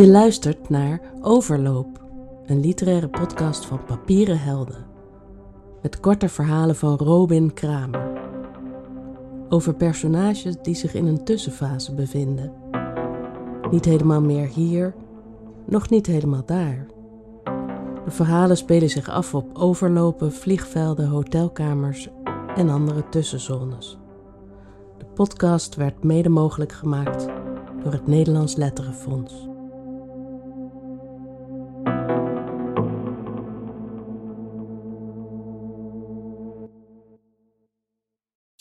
Je luistert naar Overloop, een literaire podcast van Papieren Helden. Met korte verhalen van Robin Kramer. Over personages die zich in een tussenfase bevinden. Niet helemaal meer hier, nog niet helemaal daar. De verhalen spelen zich af op overlopen, vliegvelden, hotelkamers en andere tussenzones. De podcast werd mede mogelijk gemaakt door het Nederlands Letterenfonds.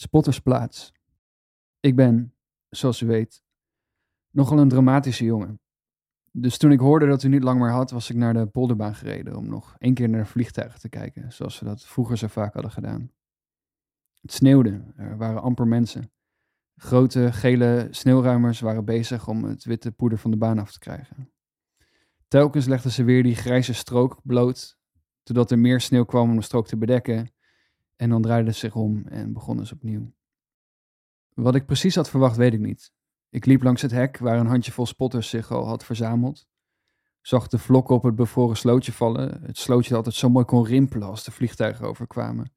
Spottersplaats. Ik ben, zoals u weet, nogal een dramatische jongen. Dus toen ik hoorde dat u niet lang meer had, was ik naar de polderbaan gereden om nog één keer naar de vliegtuigen te kijken, zoals we dat vroeger zo vaak hadden gedaan. Het sneeuwde, er waren amper mensen. Grote gele sneeuwruimers waren bezig om het witte poeder van de baan af te krijgen. Telkens legden ze weer die grijze strook bloot, totdat er meer sneeuw kwam om de strook te bedekken, en dan draaiden ze zich om en begonnen ze opnieuw. Wat ik precies had verwacht, weet ik niet. Ik liep langs het hek waar een handjevol spotters zich al had verzameld. Zag de vlokken op het bevroren slootje vallen, het slootje dat altijd zo mooi kon rimpelen als de vliegtuigen overkwamen.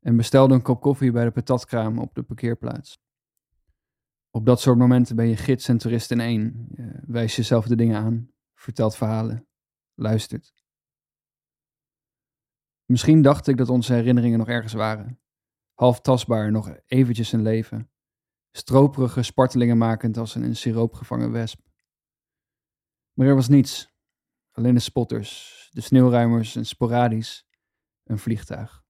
En bestelde een kop koffie bij de patatkraam op de parkeerplaats. Op dat soort momenten ben je gids en toerist in één. Wijst jezelf de dingen aan, vertelt verhalen, luistert. Misschien dacht ik dat onze herinneringen nog ergens waren. Half tastbaar, nog eventjes een leven. Stroperige spartelingen makend als een in siroop gevangen wesp. Maar er was niets. Alleen de spotters, de sneeuwruimers en sporadisch een vliegtuig.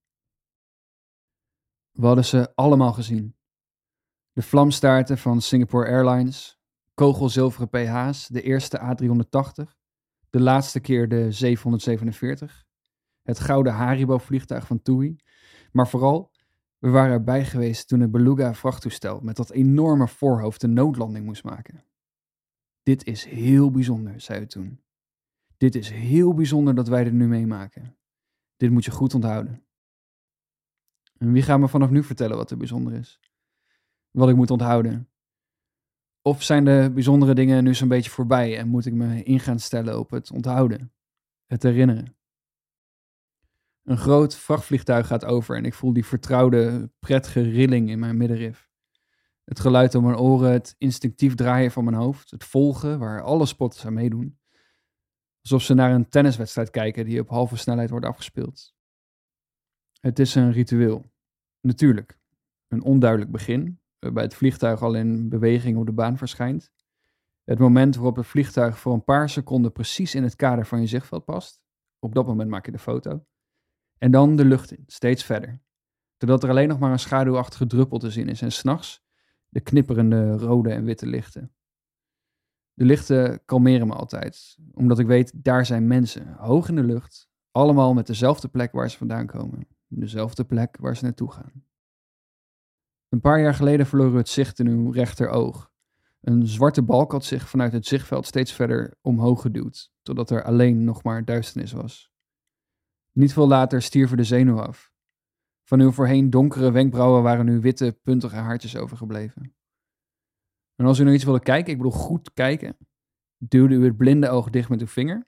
We hadden ze allemaal gezien. De vlamstaarten van Singapore Airlines, kogelzilveren PH's, de eerste A380, de laatste keer de 747, het gouden Haribo-vliegtuig van TUI, maar vooral, we waren erbij geweest toen het Beluga vrachttoestel met dat enorme voorhoofd een noodlanding moest maken. Dit is heel bijzonder, zei u toen. Dit is heel bijzonder dat wij dit nu meemaken. Dit moet je goed onthouden. En wie gaat me vanaf nu vertellen wat er bijzonder is? Wat ik moet onthouden? Of zijn de bijzondere dingen nu zo'n beetje voorbij en moet ik me in gaan stellen op het onthouden, het herinneren? Een groot vrachtvliegtuig gaat over en ik voel die vertrouwde, prettige rilling in mijn middenrif. Het geluid om mijn oren, het instinctief draaien van mijn hoofd, het volgen waar alle spotters aan meedoen. Alsof ze naar een tenniswedstrijd kijken die op halve snelheid wordt afgespeeld. Het is een ritueel. Natuurlijk. Een onduidelijk begin, waarbij het vliegtuig al in beweging op de baan verschijnt. Het moment waarop het vliegtuig voor een paar seconden precies in het kader van je zichtveld past. Op dat moment maak je de foto. En dan de lucht in, steeds verder. Totdat er alleen nog maar een schaduwachtige druppel te zien is en s'nachts de knipperende rode en witte lichten. De lichten kalmeren me altijd, omdat ik weet, daar zijn mensen, hoog in de lucht, allemaal met dezelfde plek waar ze vandaan komen, dezelfde plek waar ze naartoe gaan. Een paar jaar geleden verloren we het zicht in uw rechteroog. Een zwarte balk had zich vanuit het zichtveld steeds verder omhoog geduwd, totdat er alleen nog maar duisternis was. Niet veel later stierven de zenuw af. Van uw voorheen donkere wenkbrauwen waren nu witte, puntige haartjes overgebleven. En als u naar iets wilde kijken, ik bedoel goed kijken, duwde u het blinde oog dicht met uw vinger,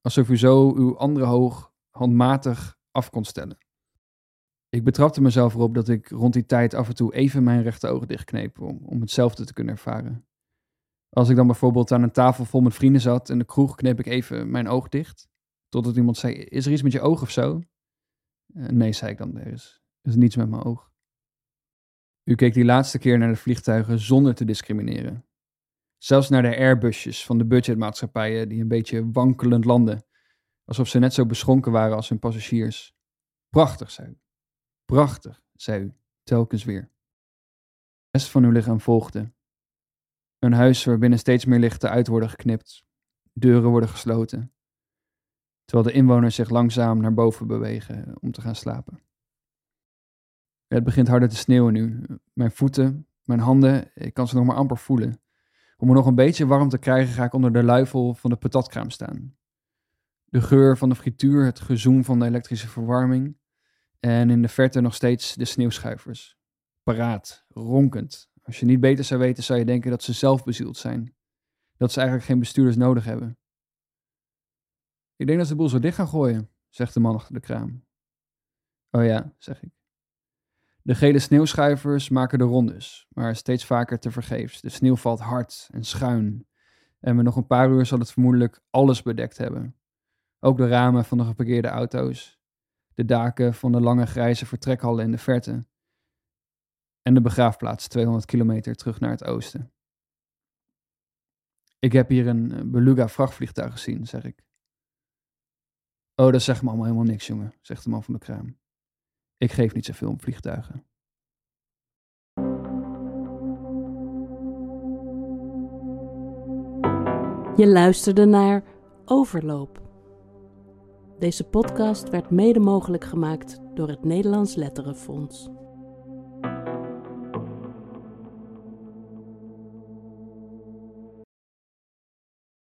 alsof u zo uw andere oog handmatig af kon stellen. Ik betrapte mezelf erop dat ik rond die tijd af en toe even mijn rechteroog dichtkneep om, om hetzelfde te kunnen ervaren. Als ik dan bijvoorbeeld aan een tafel vol met vrienden zat en de kroeg, kneep ik even mijn oog dicht. Totdat iemand zei, is er iets met je oog of zo? Uh, nee, zei ik dan, er is, er is niets met mijn oog. U keek die laatste keer naar de vliegtuigen zonder te discrimineren. Zelfs naar de airbusjes van de budgetmaatschappijen die een beetje wankelend landen, alsof ze net zo beschonken waren als hun passagiers. Prachtig, zei u. Prachtig, zei u, telkens weer. De rest van uw lichaam volgde. Een huis waarbinnen steeds meer lichten uit worden geknipt, deuren worden gesloten, terwijl de inwoners zich langzaam naar boven bewegen om te gaan slapen. Het begint harder te sneeuwen nu. Mijn voeten, mijn handen, ik kan ze nog maar amper voelen. Om er nog een beetje warm te krijgen ga ik onder de luifel van de patatkraam staan. De geur van de frituur, het gezoem van de elektrische verwarming en in de verte nog steeds de sneeuwschuivers. Paraat, ronkend. Als je niet beter zou weten, zou je denken dat ze zelf bezield zijn. Dat ze eigenlijk geen bestuurders nodig hebben. Ik denk dat ze de boel zo dicht gaan gooien, zegt de man achter de kraam. Oh ja, zeg ik. De gele sneeuwschuivers maken de rondes, maar steeds vaker tevergeefs. De sneeuw valt hard en schuin. En met nog een paar uur zal het vermoedelijk alles bedekt hebben. Ook de ramen van de geparkeerde auto's, de daken van de lange grijze vertrekhallen in de verte en de begraafplaats 200 kilometer terug naar het oosten. Ik heb hier een eh, Beluga vrachtvliegtuig gezien, zeg ik. Oh, dat zegt me allemaal helemaal niks, jongen, zegt de man van de kraam. Ik geef niet zoveel om vliegtuigen. Je luisterde naar Overloop. Deze podcast werd mede mogelijk gemaakt door het Nederlands Letterenfonds.